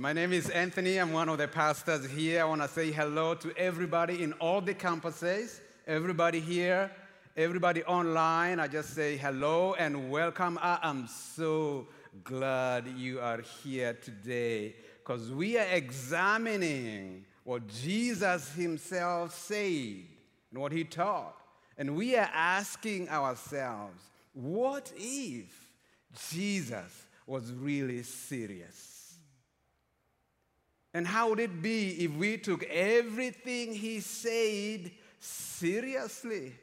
My name is Anthony. I'm one of the pastors here. I want to say hello to everybody in all the campuses, everybody here, everybody online. I just say hello and welcome. I am so glad you are here today because we are examining what Jesus himself said and what he taught. And we are asking ourselves, what if Jesus was really serious? And how would it be if we took everything he said seriously?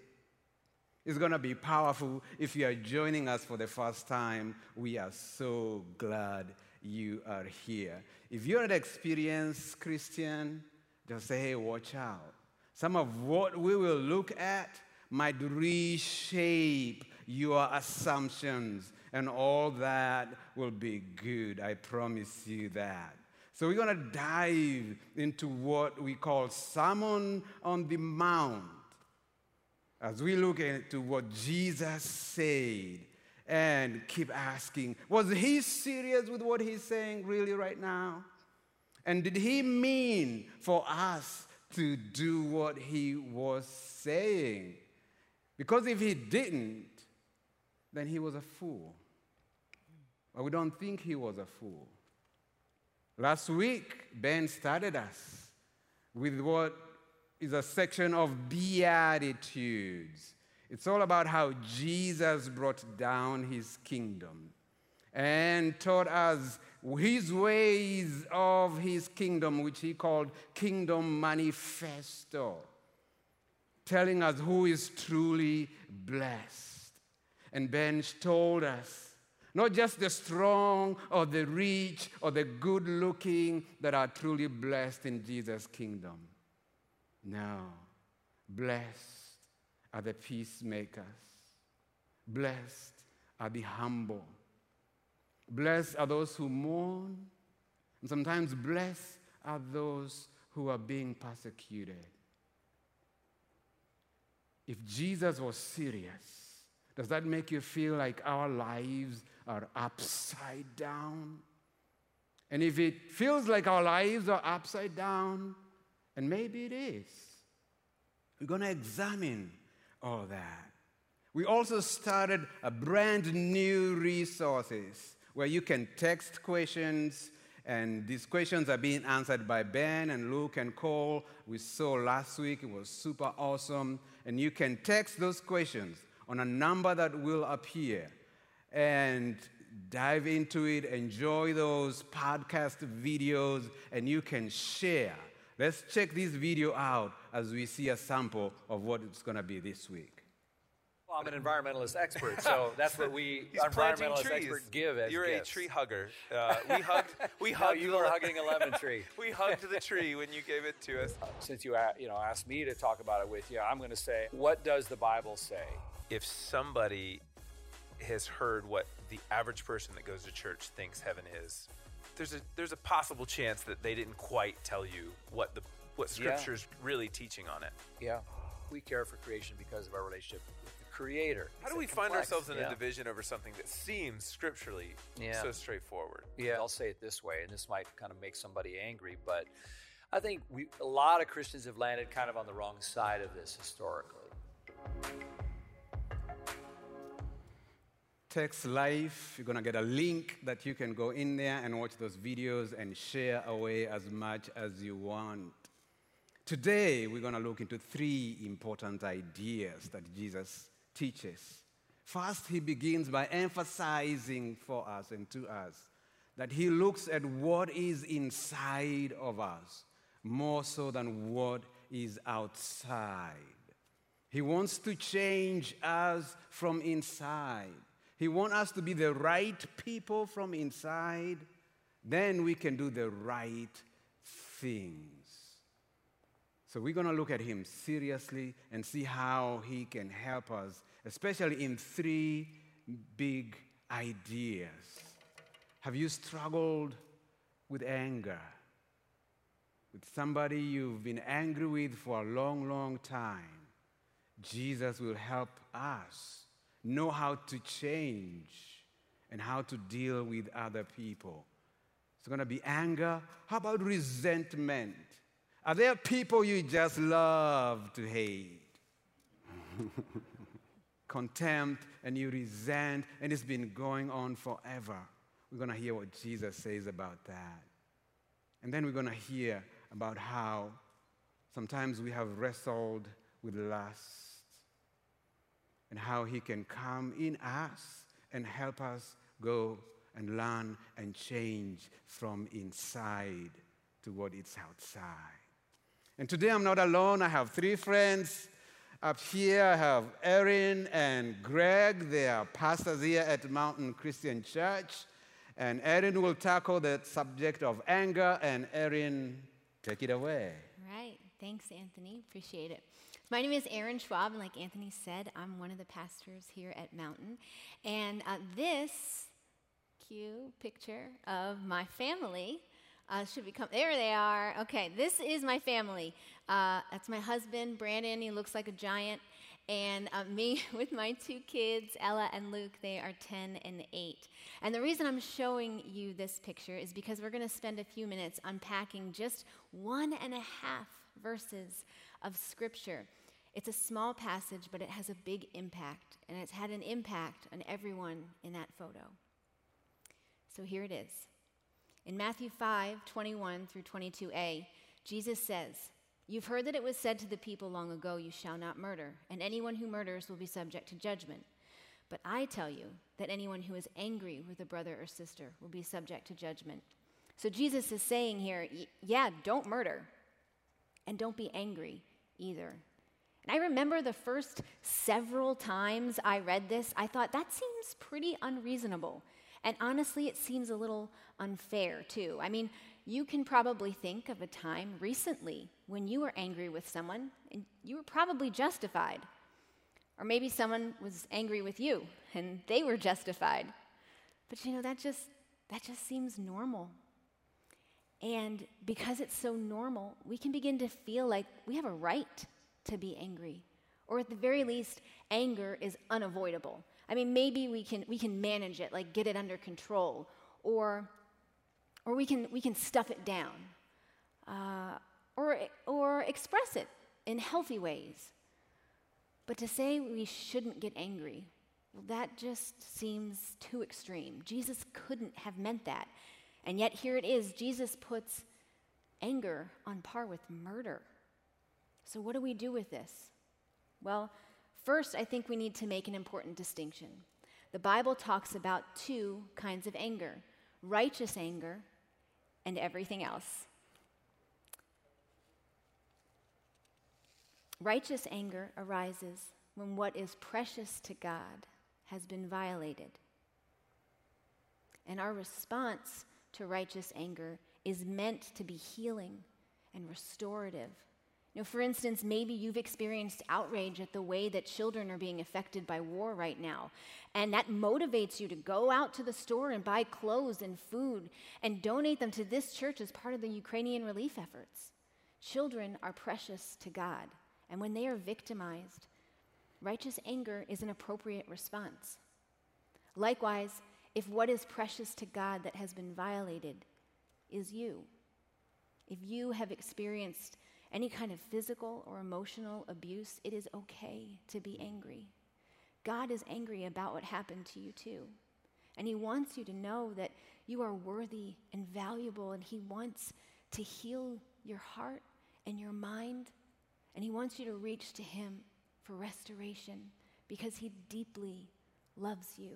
It's going to be powerful. If you are joining us for the first time, we are so glad you are here. If you're an experienced Christian, just say, hey, watch out. Some of what we will look at might reshape your assumptions, and all that will be good. I promise you that. So we're going to dive into what we call Sermon on the Mount as we look into what Jesus said and keep asking, was he serious with what he's saying really right now? And did he mean for us to do what he was saying? Because if he didn't, then he was a fool. But we don't think he was a fool. Last week, Ben started us with what is a section of Beatitudes. It's all about how Jesus brought down his kingdom and taught us his ways of his kingdom, which he called Kingdom Manifesto, telling us who is truly blessed. And Ben told us not just the strong or the rich or the good looking that are truly blessed in Jesus' kingdom. No. Blessed are the peacemakers. Blessed are the humble. Blessed are those who mourn. And sometimes blessed are those who are being persecuted. If Jesus was serious, does that make you feel like our lives are upside down? And if it feels like our lives are upside down, and maybe it is, we're going to examine all that. We also started a brand new resources where you can text questions and these questions are being answered by Ben and Luke and Cole. We saw last week, it was super awesome. And you can text those questions on a number that will appear and dive into it, enjoy those podcast videos, and you can share. Let's check this video out as we see a sample of what it's going to be this week. Well, I'm an environmentalist expert, so that's what we environmentalist experts give as You're gifts. a tree hugger. Uh, we hugged. We No, hugged. you the, were hugging a lemon tree. we hugged the tree when you gave it to us. Since you you know asked me to talk about it with you, I'm going to say, what does the Bible say? If somebody has heard what the average person that goes to church thinks heaven is, there's a there's a possible chance that they didn't quite tell you what the what Yeah. Scripture's really teaching on it. Yeah, we care for creation because of our relationship with the Creator. How It's do a we find complex- ourselves in yeah. a division over something that seems scripturally Yeah. so straightforward? Yeah, I'll say it this way, and this might kind of make somebody angry, but I think we a lot of Christians have landed kind of on the wrong side of this historically. Text Life, you're going to get a link that you can go in there and watch those videos and share away as much as you want. Today, we're going to look into three important ideas that Jesus teaches. First, he begins by emphasizing for us and to us that he looks at what is inside of us more so than what is outside. He wants to change us from inside. He wants us to be the right people from inside. Then we can do the right things. So we're going to look at him seriously and see how he can help us, especially in three big ideas. Have you struggled with anger? With somebody you've been angry with for a long, long time? Jesus will help us know how to change and how to deal with other people It's going to be anger. How about resentment? Are there people you just love to hate? Contempt and you resent, and it's been going on forever. We're going to hear what Jesus says about that. And then we're going to hear about how sometimes we have wrestled with lust and how He can come in us and help us go and learn and change from inside to what is outside. And today I'm not alone. I have three friends up here. I have Erin and Greg. They are pastors here at Mountain Christian Church. And Erin will tackle the subject of anger. And Erin, take it away. Right. Thanks, Anthony. Appreciate it. My name is Erin Schwab, and like Anthony said, I'm one of the pastors here at Mountain. And uh, this cute picture of my family uh, should become, there they are. Okay, this is my family. Uh, that's my husband, Brandon. He looks like a giant. And uh, me with my two kids, Ella and Luke, they are 10 and 8. And the reason I'm showing you this picture is because we're going to spend a few minutes unpacking just one and a half verses of Scripture. It's a small passage, but it has a big impact, and it's had an impact on everyone in that photo. So here it is. In Matthew 5 21 through 22a, Jesus says, You've heard that it was said to the people long ago, You shall not murder, and anyone who murders will be subject to judgment. But I tell you that anyone who is angry with a brother or sister will be subject to judgment. So Jesus is saying here, yeah, don't murder, and don't be angry either. And I remember the first several times I read this, I thought that seems pretty unreasonable. And honestly, it seems a little unfair too. I mean, you can probably think of a time recently when you were angry with someone and you were probably justified. Or maybe someone was angry with you and they were justified. But you know, that just that just seems normal. And because it's so normal, we can begin to feel like we have a right to be angry. Or at the very least, anger is unavoidable. I mean, maybe we can, we can manage it, like get it under control, or, or we, can, we can stuff it down, uh, or, or express it in healthy ways. But to say we shouldn't get angry, well, that just seems too extreme. Jesus couldn't have meant that. And yet, here it is Jesus puts anger on par with murder. So, what do we do with this? Well, first, I think we need to make an important distinction. The Bible talks about two kinds of anger righteous anger and everything else. Righteous anger arises when what is precious to God has been violated. And our response to righteous anger is meant to be healing and restorative you know, for instance, maybe you've experienced outrage at the way that children are being affected by war right now. And that motivates you to go out to the store and buy clothes and food and donate them to this church as part of the Ukrainian relief efforts. Children are precious to God. And when they are victimized, righteous anger is an appropriate response. Likewise, if what is precious to God that has been violated is you, if you have experienced any kind of physical or emotional abuse, it is okay to be angry. God is angry about what happened to you, too. And He wants you to know that you are worthy and valuable, and He wants to heal your heart and your mind. And He wants you to reach to Him for restoration because He deeply loves you.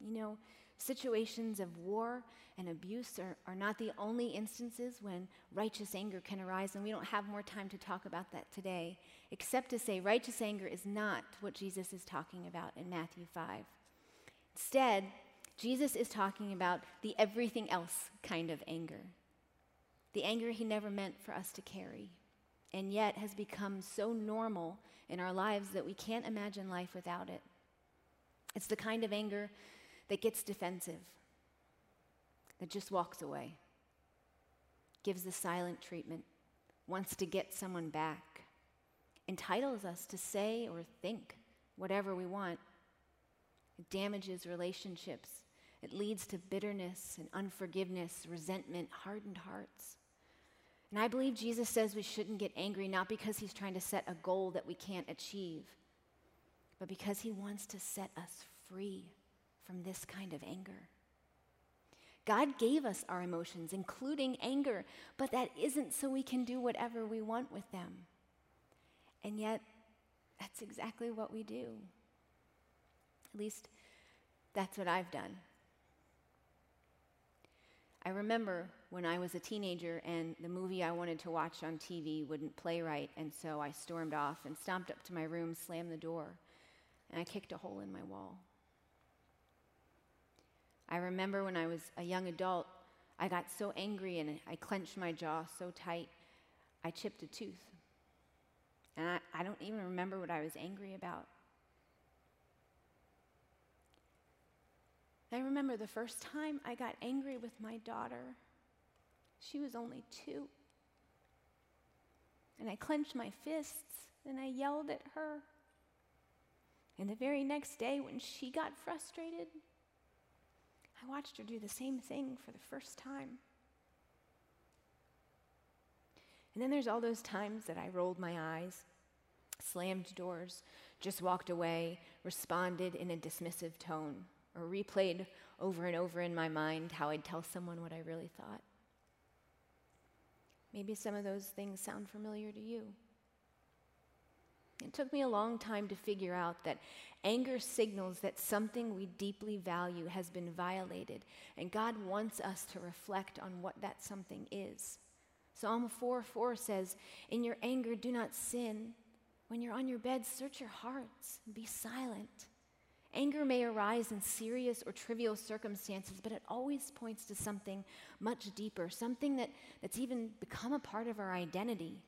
You know, situations of war and abuse are, are not the only instances when righteous anger can arise, and we don't have more time to talk about that today, except to say righteous anger is not what Jesus is talking about in Matthew 5. Instead, Jesus is talking about the everything else kind of anger, the anger he never meant for us to carry, and yet has become so normal in our lives that we can't imagine life without it. It's the kind of anger that gets defensive that just walks away, gives the silent treatment, wants to get someone back, entitles us to say or think whatever we want. It damages relationships It leads to bitterness and unforgiveness, resentment, hardened hearts. And I believe Jesus says we shouldn't get angry not because he's trying to set a goal that we can't achieve, but because he wants to set us free from this kind of anger. God gave us our emotions, including anger, but that isn't so we can do whatever we want with them. And yet, that's exactly what we do. At least, that's what I've done. I remember when I was a teenager and the movie I wanted to watch on TV wouldn't play right, and so I stormed off and stomped up to my room, slammed the door, and I kicked a hole in my wall. I remember when I was a young adult, I got so angry and I clenched my jaw so tight, I chipped a tooth. And I, I don't even remember what I was angry about. I remember the first time I got angry with my daughter. She was only two. And I clenched my fists and I yelled at her. And the very next day, when she got frustrated, I watched her do the same thing for the first time. And then there's all those times that I rolled my eyes, slammed doors, just walked away, responded in a dismissive tone, or replayed over and over in my mind how I'd tell someone what I really thought. Maybe some of those things sound familiar to you. It took me a long time to figure out that anger signals that something we deeply value has been violated, and God wants us to reflect on what that something is. Psalm 4 4 says, In your anger, do not sin. When you're on your bed, search your hearts, and be silent. Anger may arise in serious or trivial circumstances, but it always points to something much deeper, something that, that's even become a part of our identity.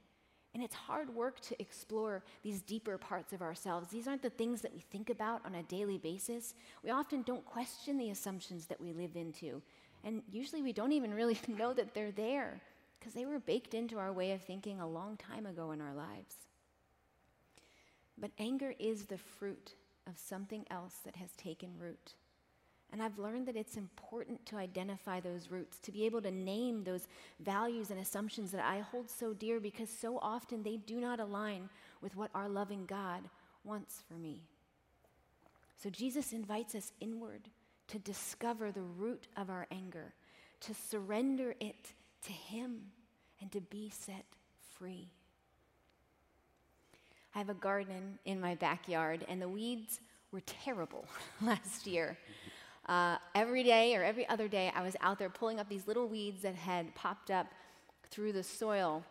And it's hard work to explore these deeper parts of ourselves. These aren't the things that we think about on a daily basis. We often don't question the assumptions that we live into. And usually we don't even really know that they're there because they were baked into our way of thinking a long time ago in our lives. But anger is the fruit of something else that has taken root. And I've learned that it's important to identify those roots, to be able to name those values and assumptions that I hold so dear because so often they do not align with what our loving God wants for me. So Jesus invites us inward to discover the root of our anger, to surrender it to Him, and to be set free. I have a garden in my backyard, and the weeds were terrible last year. Uh, every day or every other day, I was out there pulling up these little weeds that had popped up through the soil.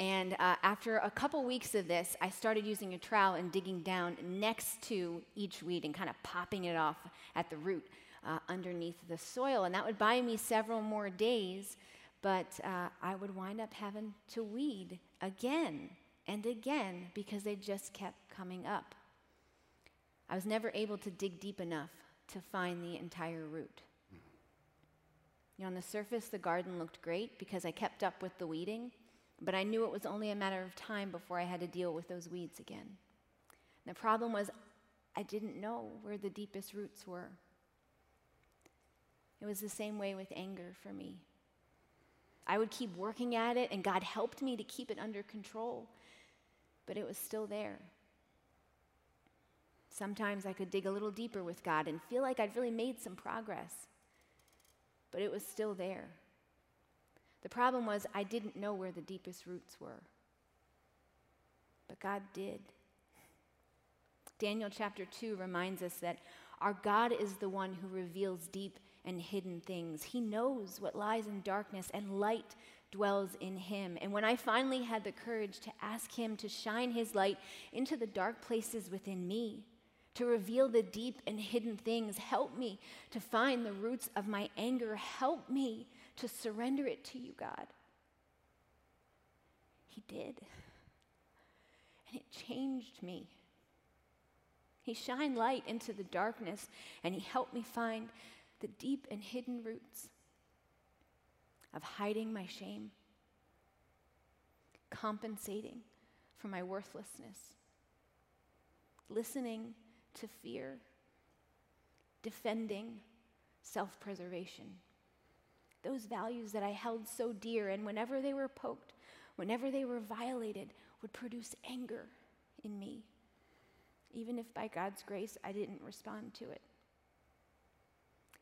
And uh, after a couple weeks of this, I started using a trowel and digging down next to each weed and kind of popping it off at the root uh, underneath the soil. And that would buy me several more days, but uh, I would wind up having to weed again and again because they just kept coming up. I was never able to dig deep enough to find the entire root. You know, on the surface, the garden looked great because I kept up with the weeding, but I knew it was only a matter of time before I had to deal with those weeds again. And the problem was, I didn't know where the deepest roots were. It was the same way with anger for me. I would keep working at it, and God helped me to keep it under control, but it was still there. Sometimes I could dig a little deeper with God and feel like I'd really made some progress, but it was still there. The problem was I didn't know where the deepest roots were, but God did. Daniel chapter 2 reminds us that our God is the one who reveals deep and hidden things. He knows what lies in darkness, and light dwells in him. And when I finally had the courage to ask him to shine his light into the dark places within me, to reveal the deep and hidden things. Help me to find the roots of my anger. Help me to surrender it to you, God. He did. And it changed me. He shined light into the darkness and he helped me find the deep and hidden roots of hiding my shame, compensating for my worthlessness, listening to fear, defending self preservation. Those values that I held so dear, and whenever they were poked, whenever they were violated, would produce anger in me, even if by God's grace I didn't respond to it.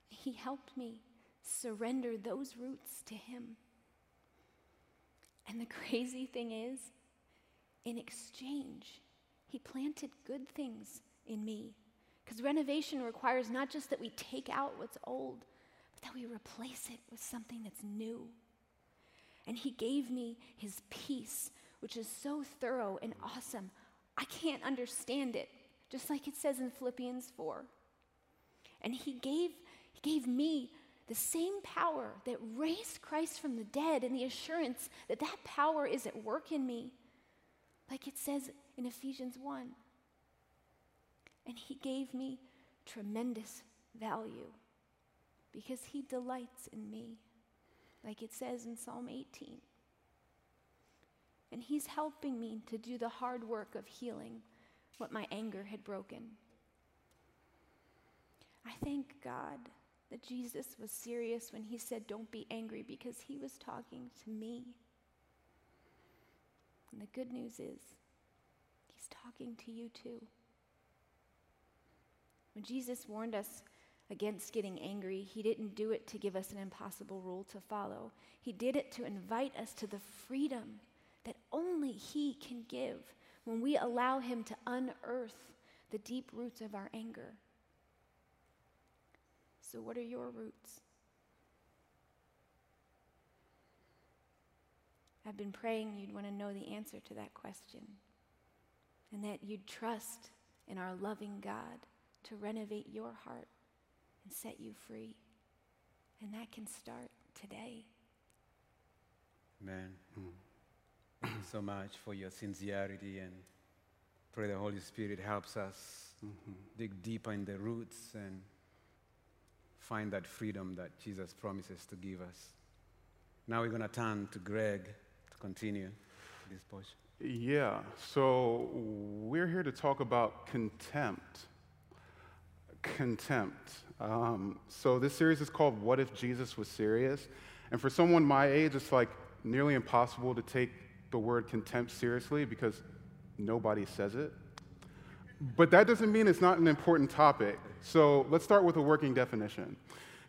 He helped me surrender those roots to Him. And the crazy thing is, in exchange, He planted good things in me. Because renovation requires not just that we take out what's old, but that we replace it with something that's new. And He gave me His peace, which is so thorough and awesome. I can't understand it, just like it says in Philippians 4. And He gave, he gave me the same power that raised Christ from the dead and the assurance that that power is at work in me, like it says in Ephesians 1. And He gave me tremendous value because He delights in me, like it says in Psalm 18. And He's helping me to do the hard work of healing what my anger had broken. I thank God that Jesus was serious when he said, Don't be angry, because he was talking to me. And the good news is, he's talking to you too. When Jesus warned us against getting angry, he didn't do it to give us an impossible rule to follow. He did it to invite us to the freedom that only he can give when we allow him to unearth the deep roots of our anger. So, what are your roots? I've been praying you'd want to know the answer to that question and that you'd trust in our loving God to renovate your heart and set you free. And that can start today. Amen. Thank you so much for your sincerity and pray the Holy Spirit helps us mm-hmm. dig deeper in the roots and find that freedom that Jesus promises to give us. Now we're going to turn to Greg to continue this portion. Yeah, so we're here to talk about contempt. Contempt. Um, so this series is called What If Jesus Was Serious? And for someone my age, it's like nearly impossible to take the word contempt seriously because nobody says it. But that doesn't mean it's not an important topic. So let's start with a working definition.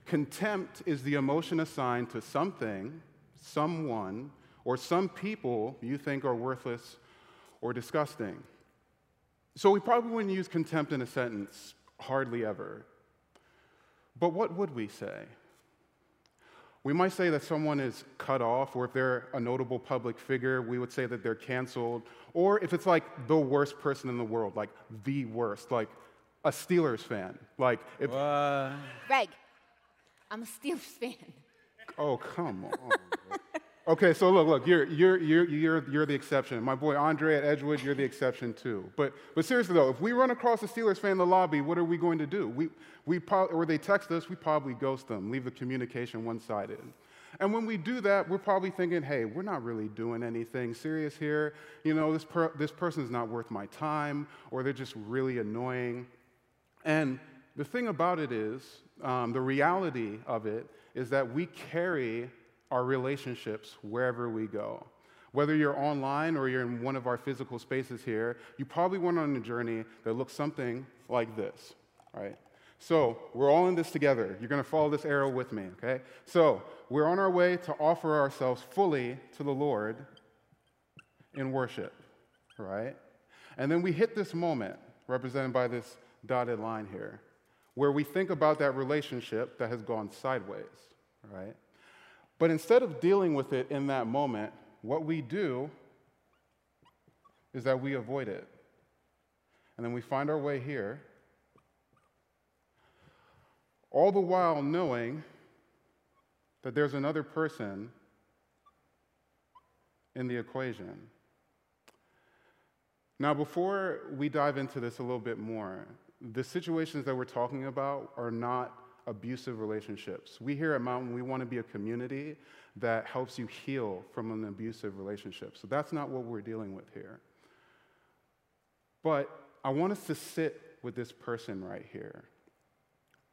Contempt is the emotion assigned to something, someone, or some people you think are worthless or disgusting. So we probably wouldn't use contempt in a sentence, hardly ever. But what would we say? We might say that someone is cut off, or if they're a notable public figure, we would say that they're canceled. Or if it's like the worst person in the world, like the worst, like a Steelers fan. Like if. What? Greg, I'm a Steelers fan. Oh, come on. Okay, so look, look, you're, you're, you're, you're, you're the exception. My boy Andre at Edgewood, you're the exception too. But, but seriously though, if we run across a Steelers fan in the lobby, what are we going to do? We, we pro- or they text us, we probably ghost them, leave the communication one sided. And when we do that, we're probably thinking, hey, we're not really doing anything serious here. You know, this, per- this person's not worth my time, or they're just really annoying. And the thing about it is, um, the reality of it is that we carry our relationships wherever we go. Whether you're online or you're in one of our physical spaces here, you probably went on a journey that looks something like this, right? So we're all in this together. You're going to follow this arrow with me, okay? So we're on our way to offer ourselves fully to the Lord in worship, right? And then we hit this moment represented by this dotted line here where we think about that relationship that has gone sideways, right? But instead of dealing with it in that moment, what we do is that we avoid it. And then we find our way here, all the while knowing that there's another person in the equation. Now, before we dive into this a little bit more, the situations that we're talking about are not abusive relationships. We here at Mountain, we want to be a community that helps you heal from an abusive relationship. So that's not what we're dealing with here. But I want us to sit with this person right here.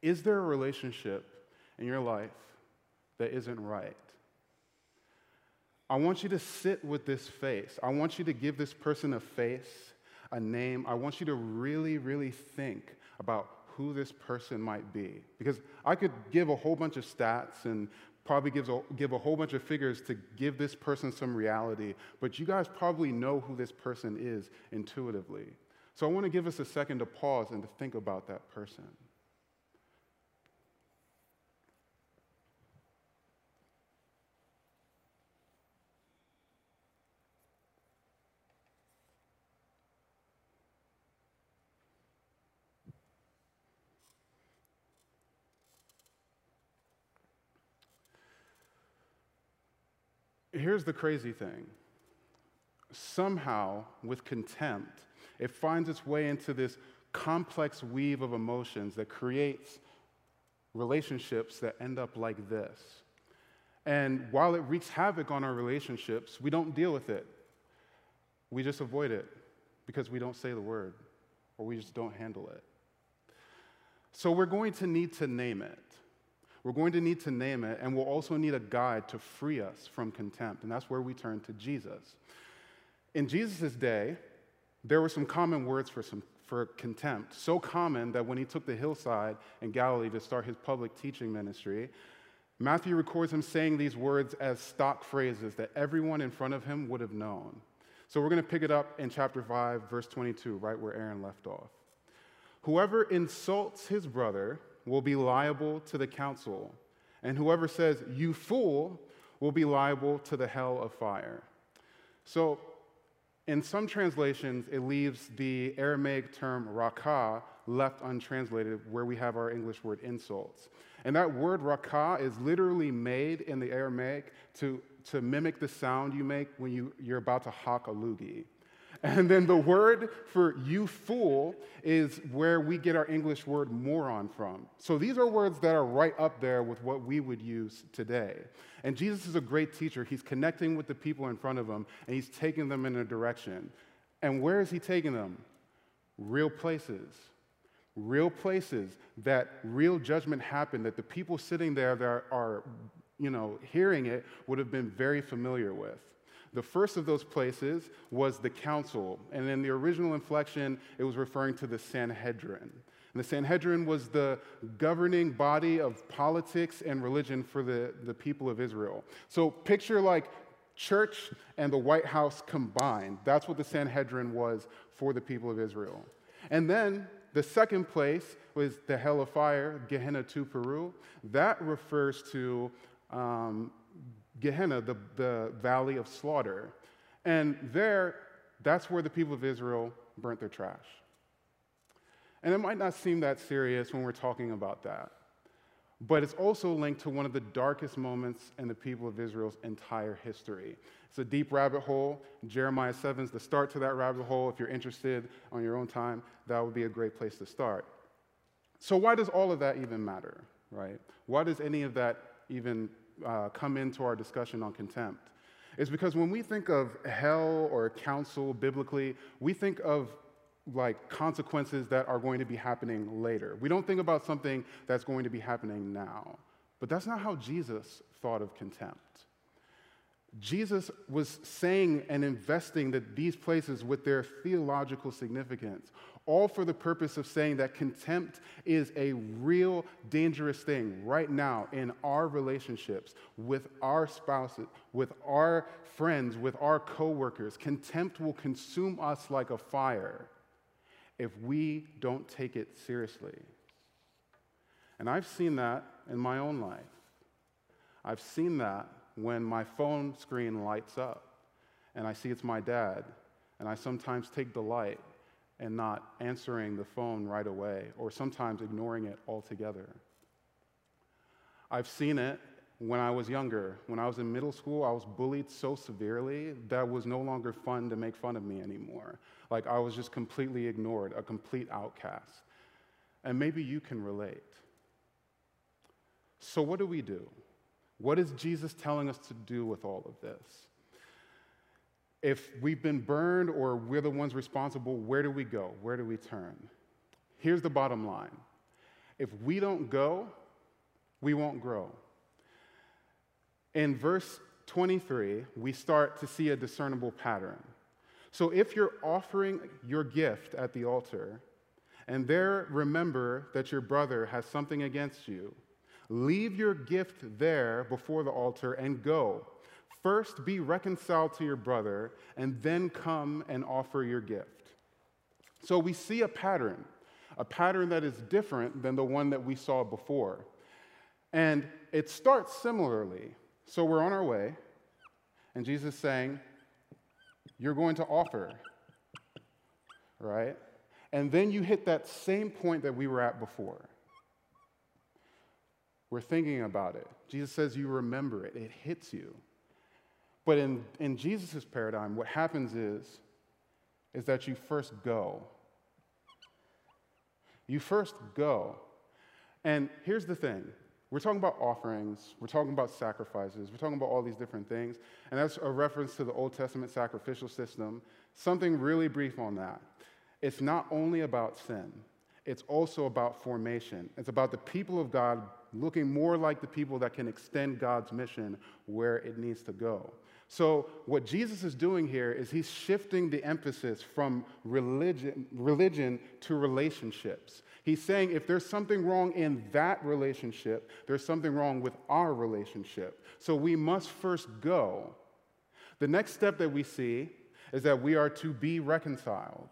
Is there a relationship in your life that isn't right. I want you to sit with this face. I want you to give this person a face, a name. I want you to really, really think about who this person might be. Because I could give a whole bunch of stats and probably gives a, give a whole bunch of figures to give this person some reality, but you guys probably know who this person is intuitively. So I want to give us a second to pause and to think about that person. Here's the crazy thing somehow, with contempt, it finds its way into this complex weave of emotions that creates relationships that end up like this. And while it wreaks havoc on our relationships, we don't deal with it. We just avoid it because we don't say the word or we just don't handle it. So we're going to need to name it. We're going to need to name it, and we'll also need a guide to free us from contempt, and that's where we turn to Jesus. In Jesus' day, there were some common words for, some, for contempt, so common that when he took the hillside in Galilee to start his public teaching ministry, Matthew records him saying these words as stock phrases that everyone in front of him would have known. So we're going to pick it up in chapter 5, verse 22, right where Erin left off. Whoever insults his brother will be liable to the council, and whoever says, You fool, will be liable to the hell of fire. So, in some translations, it leaves the Aramaic term rakah left untranslated, where we have our English word insults. And that word rakah is literally made in the Aramaic to, to mimic the sound you make when you, you're about to hawk a loogie. And then the word for you fool is where we get our English word moron from. So these are words that are right up there with what we would use today. And Jesus is a great teacher. He's connecting with the people in front of him and he's taking them in a direction. And where is he taking them? Real places. Real places that real judgment happened, that the people sitting there that are, you know, hearing it would have been very familiar with. The first of those places was the council, and in the original inflection, it was referring to the Sanhedrin. And the Sanhedrin was the governing body of politics and religion for the, the people of Israel. So picture like church and the White House combined. That's what the Sanhedrin was for the people of Israel. And then the second place was the hell of fire, Gehenna to Peru. That refers to um, Gehenna, the, the valley of slaughter. And there, that's where the people of Israel burnt their trash. And it might not seem that serious when we're talking about that, but it's also linked to one of the darkest moments in the people of Israel's entire history. It's a deep rabbit hole. Jeremiah 7 is the start to that rabbit hole. If you're interested on your own time, that would be a great place to start. So, why does all of that even matter, right? Why does any of that even uh, come into our discussion on contempt is because when we think of hell or council biblically, we think of like consequences that are going to be happening later. We don't think about something that's going to be happening now. But that's not how Jesus thought of contempt. Jesus was saying and investing that these places with their theological significance all for the purpose of saying that contempt is a real dangerous thing right now in our relationships with our spouses, with our friends, with our coworkers. Contempt will consume us like a fire if we don't take it seriously. And I've seen that in my own life. I've seen that when my phone screen lights up and I see it's my dad, and I sometimes take delight and not answering the phone right away, or sometimes ignoring it altogether. I've seen it when I was younger. When I was in middle school, I was bullied so severely that it was no longer fun to make fun of me anymore. Like I was just completely ignored, a complete outcast. And maybe you can relate. So, what do we do? What is Jesus telling us to do with all of this? If we've been burned or we're the ones responsible, where do we go? Where do we turn? Here's the bottom line if we don't go, we won't grow. In verse 23, we start to see a discernible pattern. So if you're offering your gift at the altar, and there remember that your brother has something against you, leave your gift there before the altar and go. First be reconciled to your brother, and then come and offer your gift. So we see a pattern, a pattern that is different than the one that we saw before. And it starts similarly. So we're on our way, and Jesus is saying, You're going to offer, right? And then you hit that same point that we were at before. We're thinking about it. Jesus says you remember it, it hits you. But in, in Jesus' paradigm, what happens is, is that you first go. You first go. And here's the thing we're talking about offerings, we're talking about sacrifices, we're talking about all these different things. And that's a reference to the Old Testament sacrificial system. Something really brief on that. It's not only about sin, it's also about formation. It's about the people of God looking more like the people that can extend God's mission where it needs to go. So, what Jesus is doing here is he's shifting the emphasis from religion, religion to relationships. He's saying if there's something wrong in that relationship, there's something wrong with our relationship. So, we must first go. The next step that we see is that we are to be reconciled.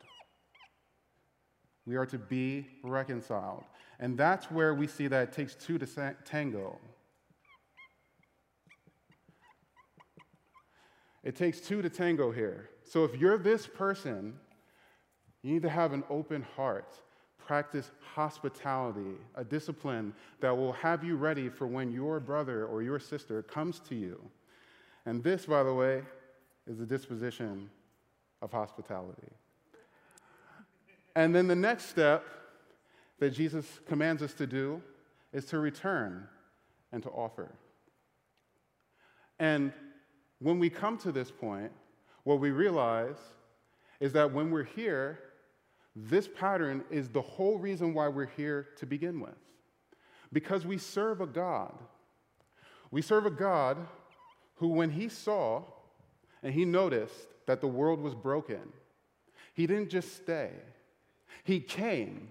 We are to be reconciled. And that's where we see that it takes two to tango. It takes two to tango here. So if you're this person, you need to have an open heart. Practice hospitality, a discipline that will have you ready for when your brother or your sister comes to you. And this, by the way, is the disposition of hospitality. And then the next step that Jesus commands us to do is to return and to offer. And when we come to this point, what we realize is that when we're here, this pattern is the whole reason why we're here to begin with. Because we serve a God. We serve a God who, when he saw and he noticed that the world was broken, he didn't just stay, he came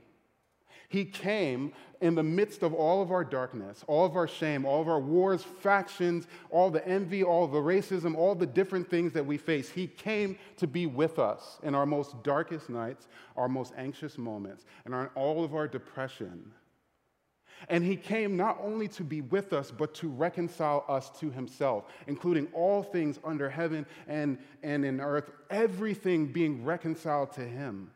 he came in the midst of all of our darkness, all of our shame, all of our wars, factions, all the envy, all the racism, all the different things that we face. He came to be with us in our most darkest nights, our most anxious moments, and in all of our depression. And he came not only to be with us, but to reconcile us to himself, including all things under heaven and, and in earth, everything being reconciled to him.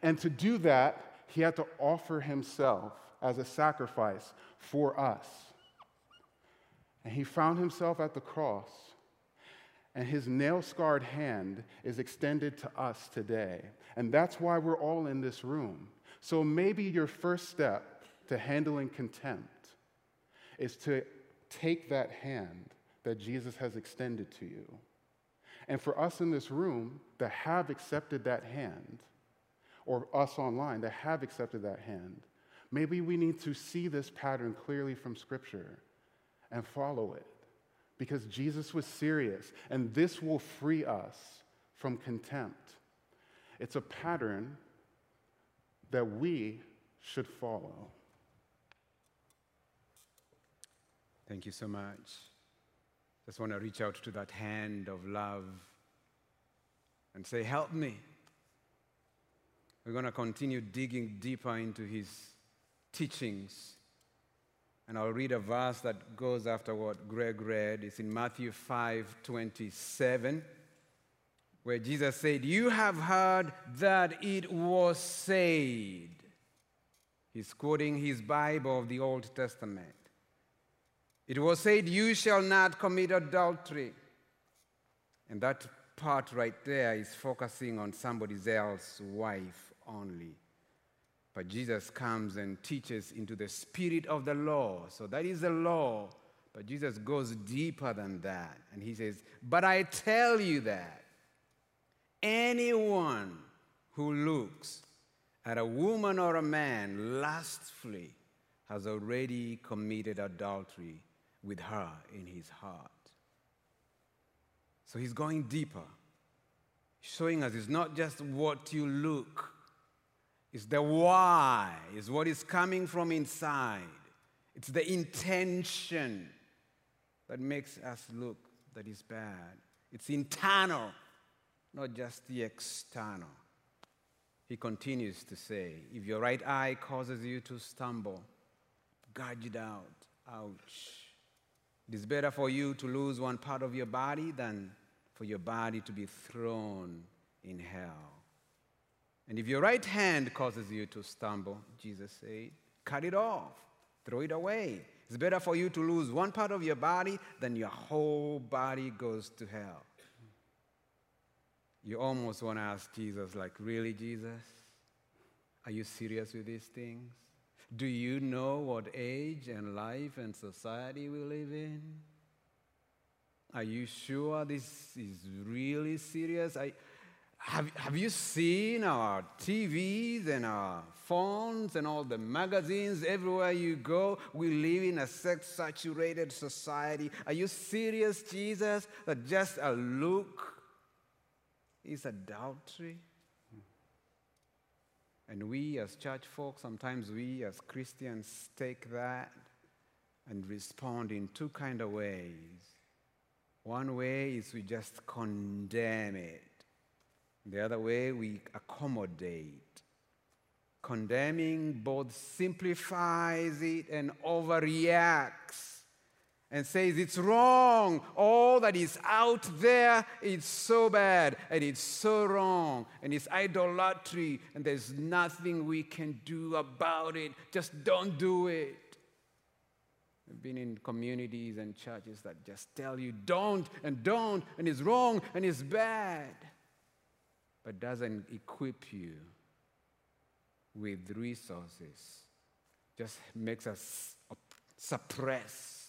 And to do that, he had to offer himself as a sacrifice for us. And he found himself at the cross, and his nail scarred hand is extended to us today. And that's why we're all in this room. So maybe your first step to handling contempt is to take that hand that Jesus has extended to you. And for us in this room that have accepted that hand, or us online that have accepted that hand, maybe we need to see this pattern clearly from Scripture and follow it because Jesus was serious, and this will free us from contempt. It's a pattern that we should follow. Thank you so much. Just want to reach out to that hand of love and say, Help me. We're going to continue digging deeper into his teachings. And I'll read a verse that goes after what Greg read. It's in Matthew 5 27, where Jesus said, You have heard that it was said. He's quoting his Bible of the Old Testament. It was said, You shall not commit adultery. And that part right there is focusing on somebody else's wife only. But Jesus comes and teaches into the spirit of the law. So that is the law. But Jesus goes deeper than that. And he says, But I tell you that anyone who looks at a woman or a man lustfully has already committed adultery with her in his heart. So he's going deeper, showing us it's not just what you look, it's the why, it's what is coming from inside. It's the intention that makes us look that is bad. It's internal, not just the external. He continues to say, if your right eye causes you to stumble, gouge it out. Ouch. It is better for you to lose one part of your body than for your body to be thrown in hell. And if your right hand causes you to stumble, Jesus said, cut it off, throw it away. It's better for you to lose one part of your body than your whole body goes to hell. You almost want to ask Jesus, like, really, Jesus? Are you serious with these things? Do you know what age and life and society we live in? Are you sure this is really serious? I, have, have you seen our TVs and our phones and all the magazines everywhere you go? We live in a sex saturated society. Are you serious, Jesus, that just a look is adultery? And we as church folk, sometimes we as Christians take that and respond in two kind of ways. One way is we just condemn it. The other way, we accommodate. Condemning both simplifies it and overreacts and says it's wrong. All that is out there is so bad and it's so wrong and it's idolatry and there's nothing we can do about it. Just don't do it. I've been in communities and churches that just tell you don't and don't and it's wrong and it's bad but doesn't equip you with resources, just makes us suppress.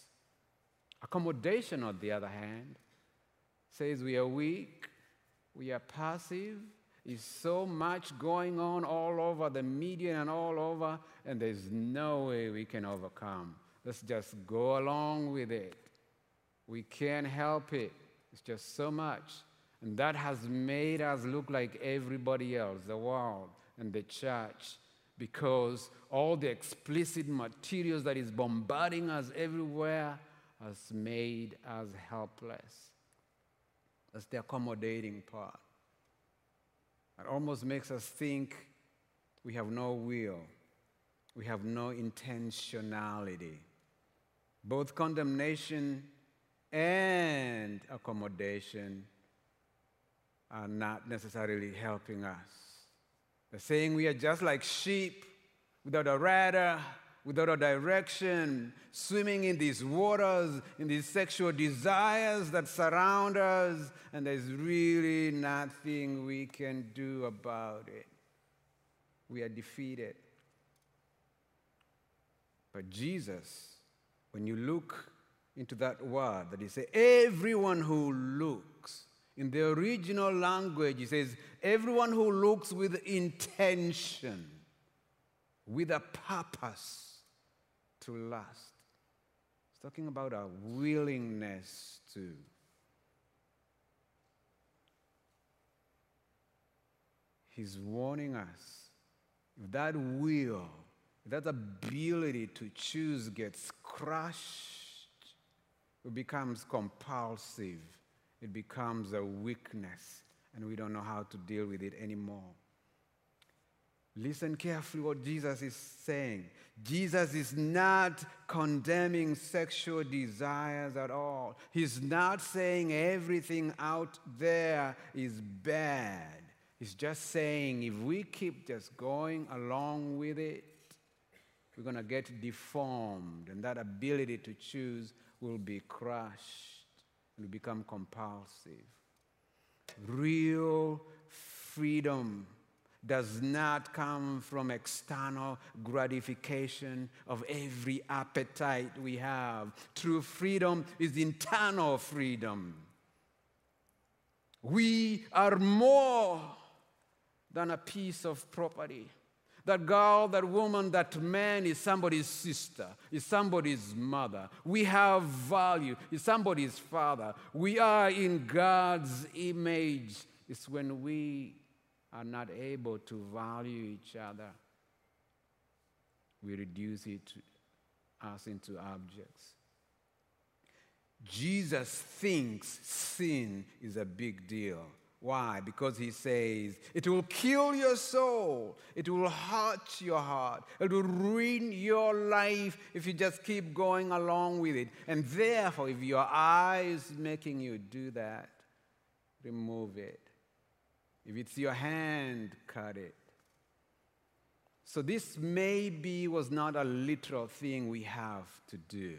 Accommodation, on the other hand, says we are weak, we are passive, is so much going on all over the media and all over, and there's no way we can overcome. Let's just go along with it. We can't help it. It's just so much. And that has made us look like everybody else, the world and the church, because all the explicit materials that is bombarding us everywhere has made us helpless. That's the accommodating part. It almost makes us think we have no will, we have no intentionality. Both condemnation and accommodation are not necessarily helping us. They're saying we are just like sheep without a rudder, without a direction, swimming in these waters, in these sexual desires that surround us, and there's really nothing we can do about it. We are defeated. But Jesus, when you look into that word that he said, everyone who looks, in the original language, it says, everyone who looks with intention, with a purpose to lust. It's talking about a willingness to. He's warning us if that will, if that ability to choose gets crushed, it becomes compulsive it becomes a weakness and we don't know how to deal with it anymore. Listen carefully what Jesus is saying. Jesus is not condemning sexual desires at all. He's not saying everything out there is bad. He's just saying if we keep just going along with it, we're going to get deformed, and that ability to choose will be crushed will become compulsive. Real freedom does not come from external gratification of every appetite we have. True freedom is internal freedom. We are more than a piece of property. That girl, that woman, that man is somebody's sister, is somebody's mother. We have value, is somebody's father. We are in God's image. It's when we are not able to value each other, we reduce it us into objects. Jesus thinks sin is a big deal. Why? Because he says it will kill your soul, it will hurt your heart, it will ruin your life if you just keep going along with it. And therefore, if your eye is making you do that, remove it. If it's your hand, cut it. So, this maybe was not a literal thing we have to do.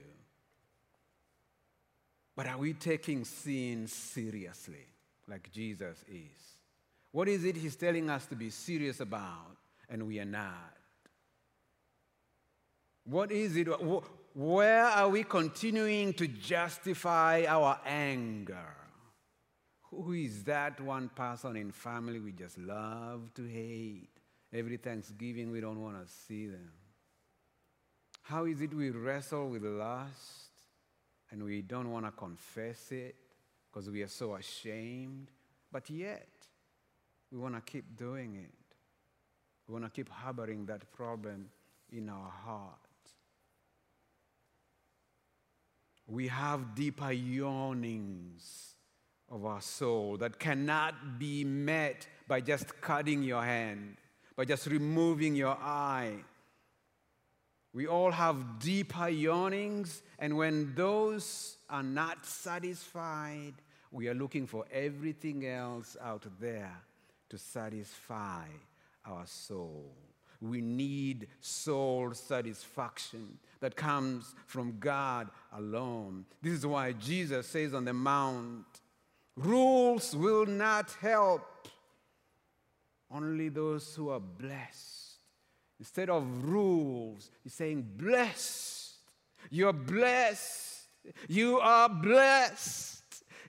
But are we taking sin seriously? Like Jesus is? What is it he's telling us to be serious about and we are not? What is it? Where are we continuing to justify our anger? Who is that one person in family we just love to hate? Every Thanksgiving we don't want to see them. How is it we wrestle with lust and we don't want to confess it? Because we are so ashamed. But yet, we want to keep doing it. We want to keep harboring that problem in our heart. We have deeper yearnings of our soul that cannot be met by just cutting your hand, by just removing your eye. We all have deeper yearnings, and when those are not satisfied, we are looking for everything else out there to satisfy our soul. We need soul satisfaction that comes from God alone. This is why Jesus says on the Mount, rules will not help, only those who are blessed. Instead of rules, he's saying, blessed. You're blessed. You are blessed.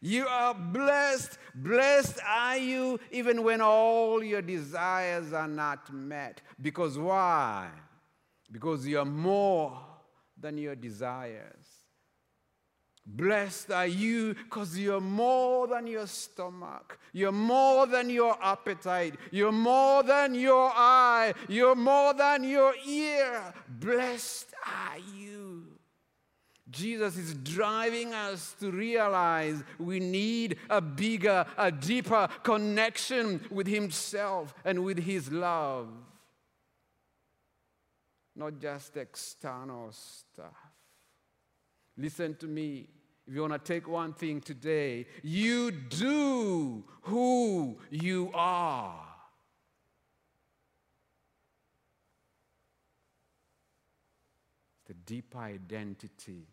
You are blessed. Blessed are you even when all your desires are not met. Because why? Because you are more than your desires. Blessed are you because you're more than your stomach. You're more than your appetite. You're more than your eye. You're more than your ear. Blessed are you. Jesus is driving us to realize we need a bigger, a deeper connection with Himself and with His love. Not just external stuff. Listen to me. If you want to take one thing today, you do who you are. It's the deeper identity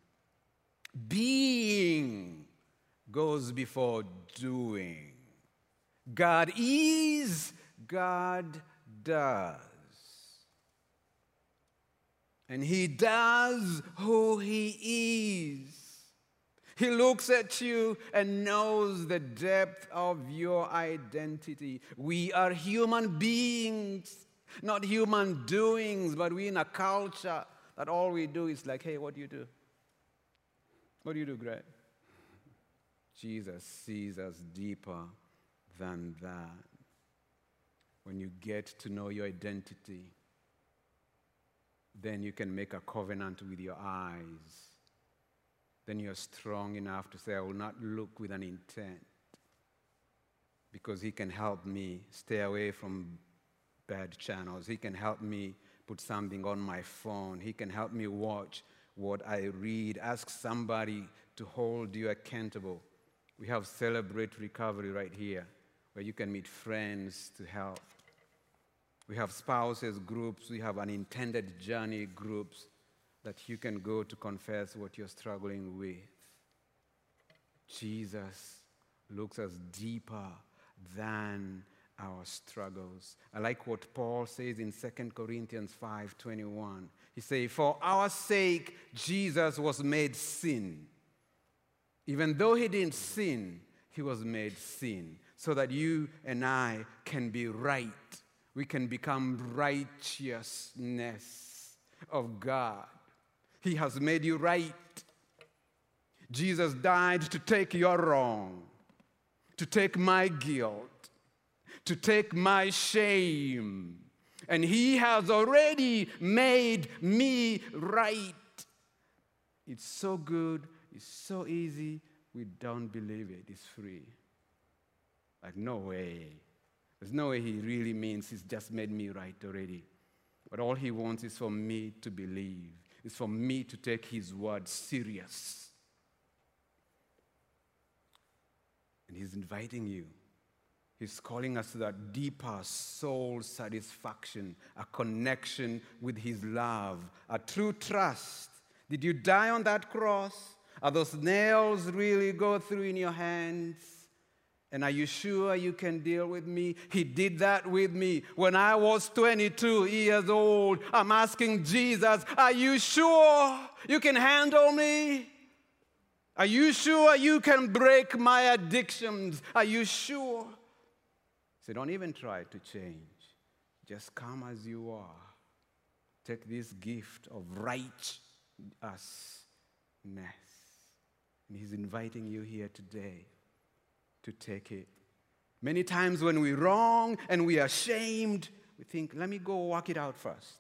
being goes before doing. God is, God does. And He does who He is. He looks at you and knows the depth of your identity. We are human beings, not human doings, but we're in a culture that all we do is like, hey, what do you do? What do you do, Greg? Jesus sees us deeper than that. When you get to know your identity, then you can make a covenant with your eyes. Then you're strong enough to say, I will not look with an intent because He can help me stay away from bad channels. He can help me put something on my phone. He can help me watch what I read. Ask somebody to hold you accountable. We have Celebrate Recovery right here, where you can meet friends to help. We have spouses groups, we have unintended journey groups that you can go to confess what you're struggling with. Jesus looks us deeper than our struggles. I like what Paul says in 2 Corinthians 5:21. He said, "For our sake Jesus was made sin. Even though he didn't sin, he was made sin so that you and I can be right we can become righteousness of God. He has made you right. Jesus died to take your wrong, to take my guilt, to take my shame. And He has already made me right. It's so good, it's so easy, we don't believe it. It's free. Like, no way. There's no way He really means He's just made me right already. But all He wants is for me to believe, it's for me to take His word serious. And He's inviting you. He's calling us to that deeper soul satisfaction, a connection with His love, a true trust. Did you die on that cross? Are those nails really go through in your hands? And are you sure you can deal with me? He did that with me when I was 22 years old. I'm asking Jesus, Are you sure you can handle me? Are you sure you can break my addictions? Are you sure? So don't even try to change. Just come as you are. Take this gift of righteousness. And He's inviting you here today to take it. Many times when we're wrong and we are ashamed, we think, let me go work it out first.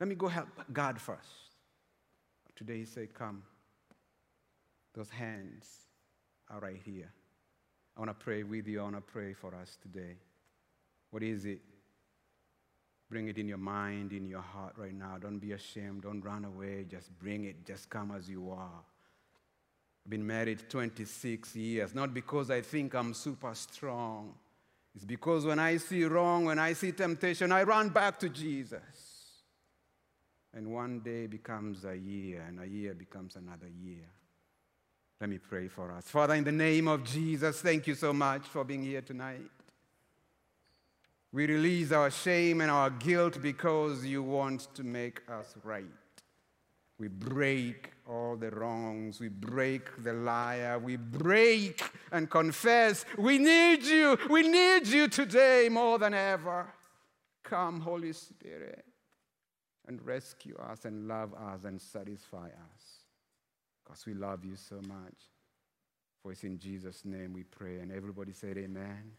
Let me go help God first. Today, He said, come. Those hands are right here. I want to pray with you. I want to pray for us today. What is it? Bring it in your mind, in your heart right now. Don't be ashamed. Don't run away. Just bring it. Just come as you are. I've been married 26 years, not because I think I'm super strong. It's because when I see wrong, when I see temptation, I run back to Jesus. And one day becomes a year, and a year becomes another year. Let me pray for us. Father, in the name of Jesus, thank you so much for being here tonight. We release our shame and our guilt because you want to make us right. We break all the wrongs. We break the liar. We break and confess. We need you. We need you today more than ever. Come, Holy Spirit, and rescue us and love us and satisfy us because we love you so much. For it's in Jesus' name we pray. And everybody said, Amen.